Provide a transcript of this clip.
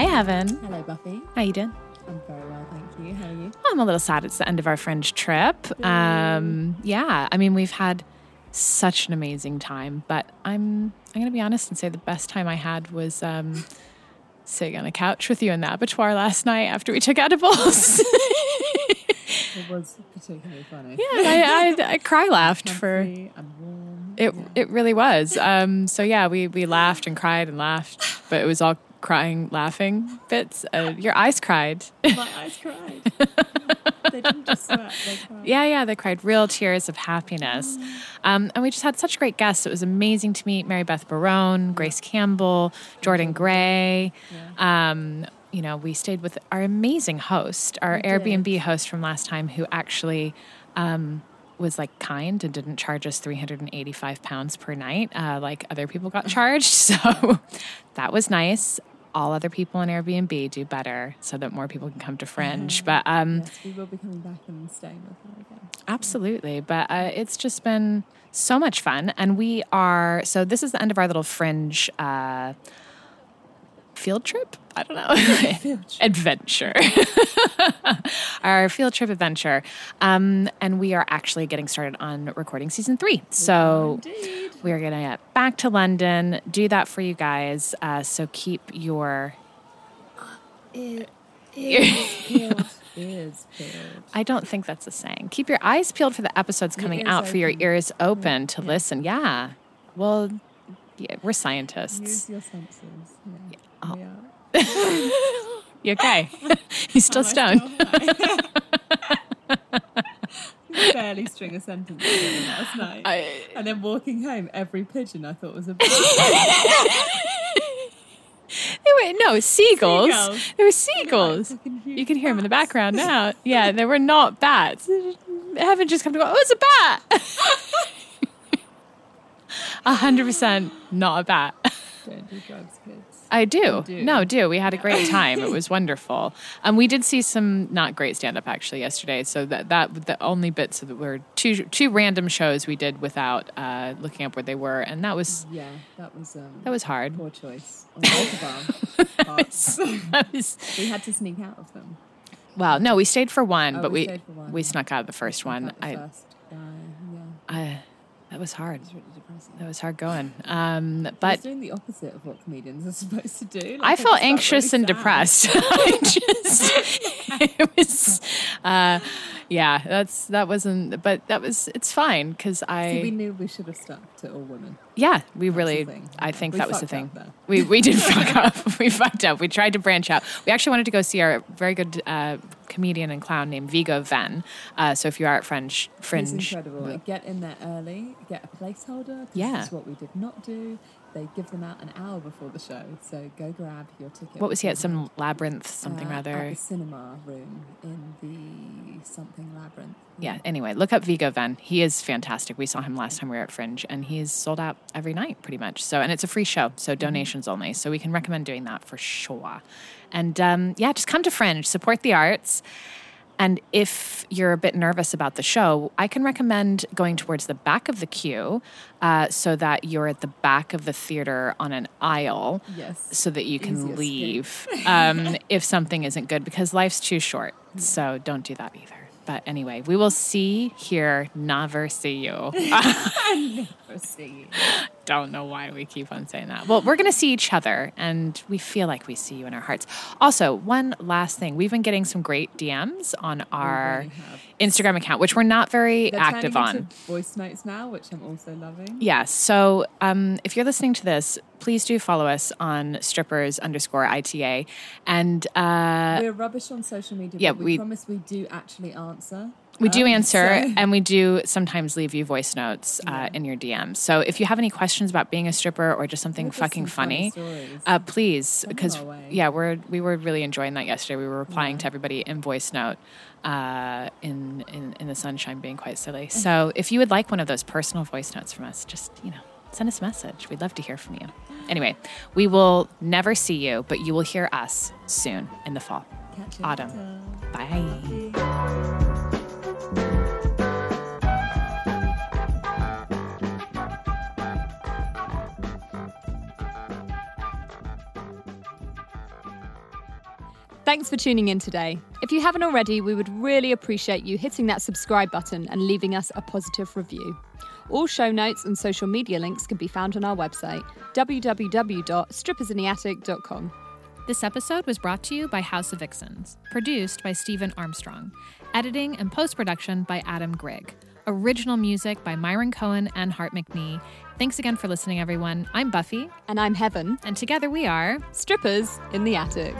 Hi, Heaven. Hello, Buffy. How you doing? I'm very well, thank you. How are you? I'm a little sad it's the end of our fringe trip. Um, yeah, I mean we've had such an amazing time, but I'm I'm gonna be honest and say the best time I had was um, sitting on a couch with you in the abattoir last night after we took edibles. It was particularly funny. yeah, I, I, I cry laughed for Comfy and warm. it. It really was. Um, so yeah, we we laughed and cried and laughed, but it was all crying, laughing bits. Uh, your eyes cried. My eyes cried. they didn't just sweat, they cried. Yeah, yeah, they cried real tears of happiness. Um, and we just had such great guests. It was amazing to meet Mary Beth Barone, Grace Campbell, Jordan Gray. Um, you know, we stayed with our amazing host, our We did. Airbnb host from last time, who actually um, was like kind and didn't charge us 385 pounds per night, uh, like other people got charged. So that was nice. All other people in Airbnb do better so that more people can come to Fringe. But um, Yes, we will be coming back and staying with her again. Absolutely. But uh, it's just been so much fun. And we are, so this is the end of our little fringe uh, field trip. I don't know. adventure. our field trip adventure. Um, and we are actually getting started on recording season three. So Indeed. We are going to get back to London, do that for you guys. Uh, so keep your. It is peeled. I don't think that's a saying. Keep your eyes peeled for the episodes coming ears out, for your ears open to yeah. listen. Yeah. Well, yeah, we're scientists. Use your senses. Yeah. Oh. You okay? He's still stoned. Barely string a sentence together last night. I- and then walking home, every pigeon I thought was a bird. They were, no, seagulls. Seagulls. There were seagulls. You can hear them in the background now. Yeah, they were not bats. They haven't just come to go, oh, it's a bat. A hundred percent not a bat. Don't drugs, kids. I do. do. No, do. We had a great time. It was wonderful. Um, we did see some not great stand up actually yesterday. So that that the only bits that were two two random shows we did without uh, looking up where they were, and that was Yeah, that was um, that was hard. poor choice on both of our parts. We had to sneak out of them. well. No, we stayed for one, Oh, but we we for one. we snuck out of the first Snuck one. the I, first guy, yeah, I was hard. it was really depressing. That was hard going. Um, but doing the opposite of what comedians are supposed to do. Like, I felt really anxious and sad. depressed. I just it was uh, yeah, that's that wasn't but that was it's fine cuz I we knew we should have stuck to all women. yeah, we the really. I think We that was the thing. We we did fuck up. We fucked up. We tried to branch out. We actually wanted to go see our very good uh, comedian and clown named Viggo Venn. Uh, so if you are at Fringe It's Fringe incredible. Get in there early, get a placeholder. Yeah. This is what we did not do. They give them out an hour before the show, so go grab your ticket. what was he at some labyrinth something Uh, rather At the cinema room in the something labyrinth. yeah anyway look up viggo venn he is fantastic we saw him last time we were at fringe and he's sold out every night pretty much so and it's a free show so donations only so we can recommend doing that for sure and um, yeah just come to fringe support the arts and if you're a bit nervous about the show, I can recommend going towards the back of the queue uh, so that you're at the back of the theater on an aisle Yes. so that you can escape. leave um, if something isn't good because life's too short. So don't do that either. But anyway, we will see, hear, never see you. See. Don't know why we keep on saying that. Well, we're going to see each other and we feel like we see you in our hearts. Also, one last thing we've been getting some great DMs on our really. Instagram account, which we're not very They're active on. voice notes now, which I'm also loving. Yes. So um, if you're listening to this, please do follow us on strippers underscore ITA. And uh, We're rubbish on social media, yeah, but we, we- promise we do actually answer. We do Um, answer and we do sometimes leave you voice notes uh, Yeah. in your DMs. So if you have any questions about being a stripper or just something fucking some funny uh, please, because yeah, we're we were really enjoying that yesterday. We were replying Yeah. to everybody in voice note uh, in, in in the sunshine, being quite silly. So if you would like one of those personal voice notes from us, just you know, send us a message. We'd love to hear from you. Anyway, we will never see you, but you will hear us soon in the fall. Autumn. later. Bye. Thanks for tuning in today. If you haven't already, we would really appreciate you hitting that subscribe button and leaving us a positive review. All show notes and social media links can be found on our website, www.strippersintheattic.com. This episode was brought to you by House of Vixens, produced by Stephen Armstrong, editing and post production by Adam Grigg, original music by Myron Cohen and Hart McNee. Thanks again for listening, everyone. I'm Buffy, And I'm Heaven, and together we are strippers in the attic.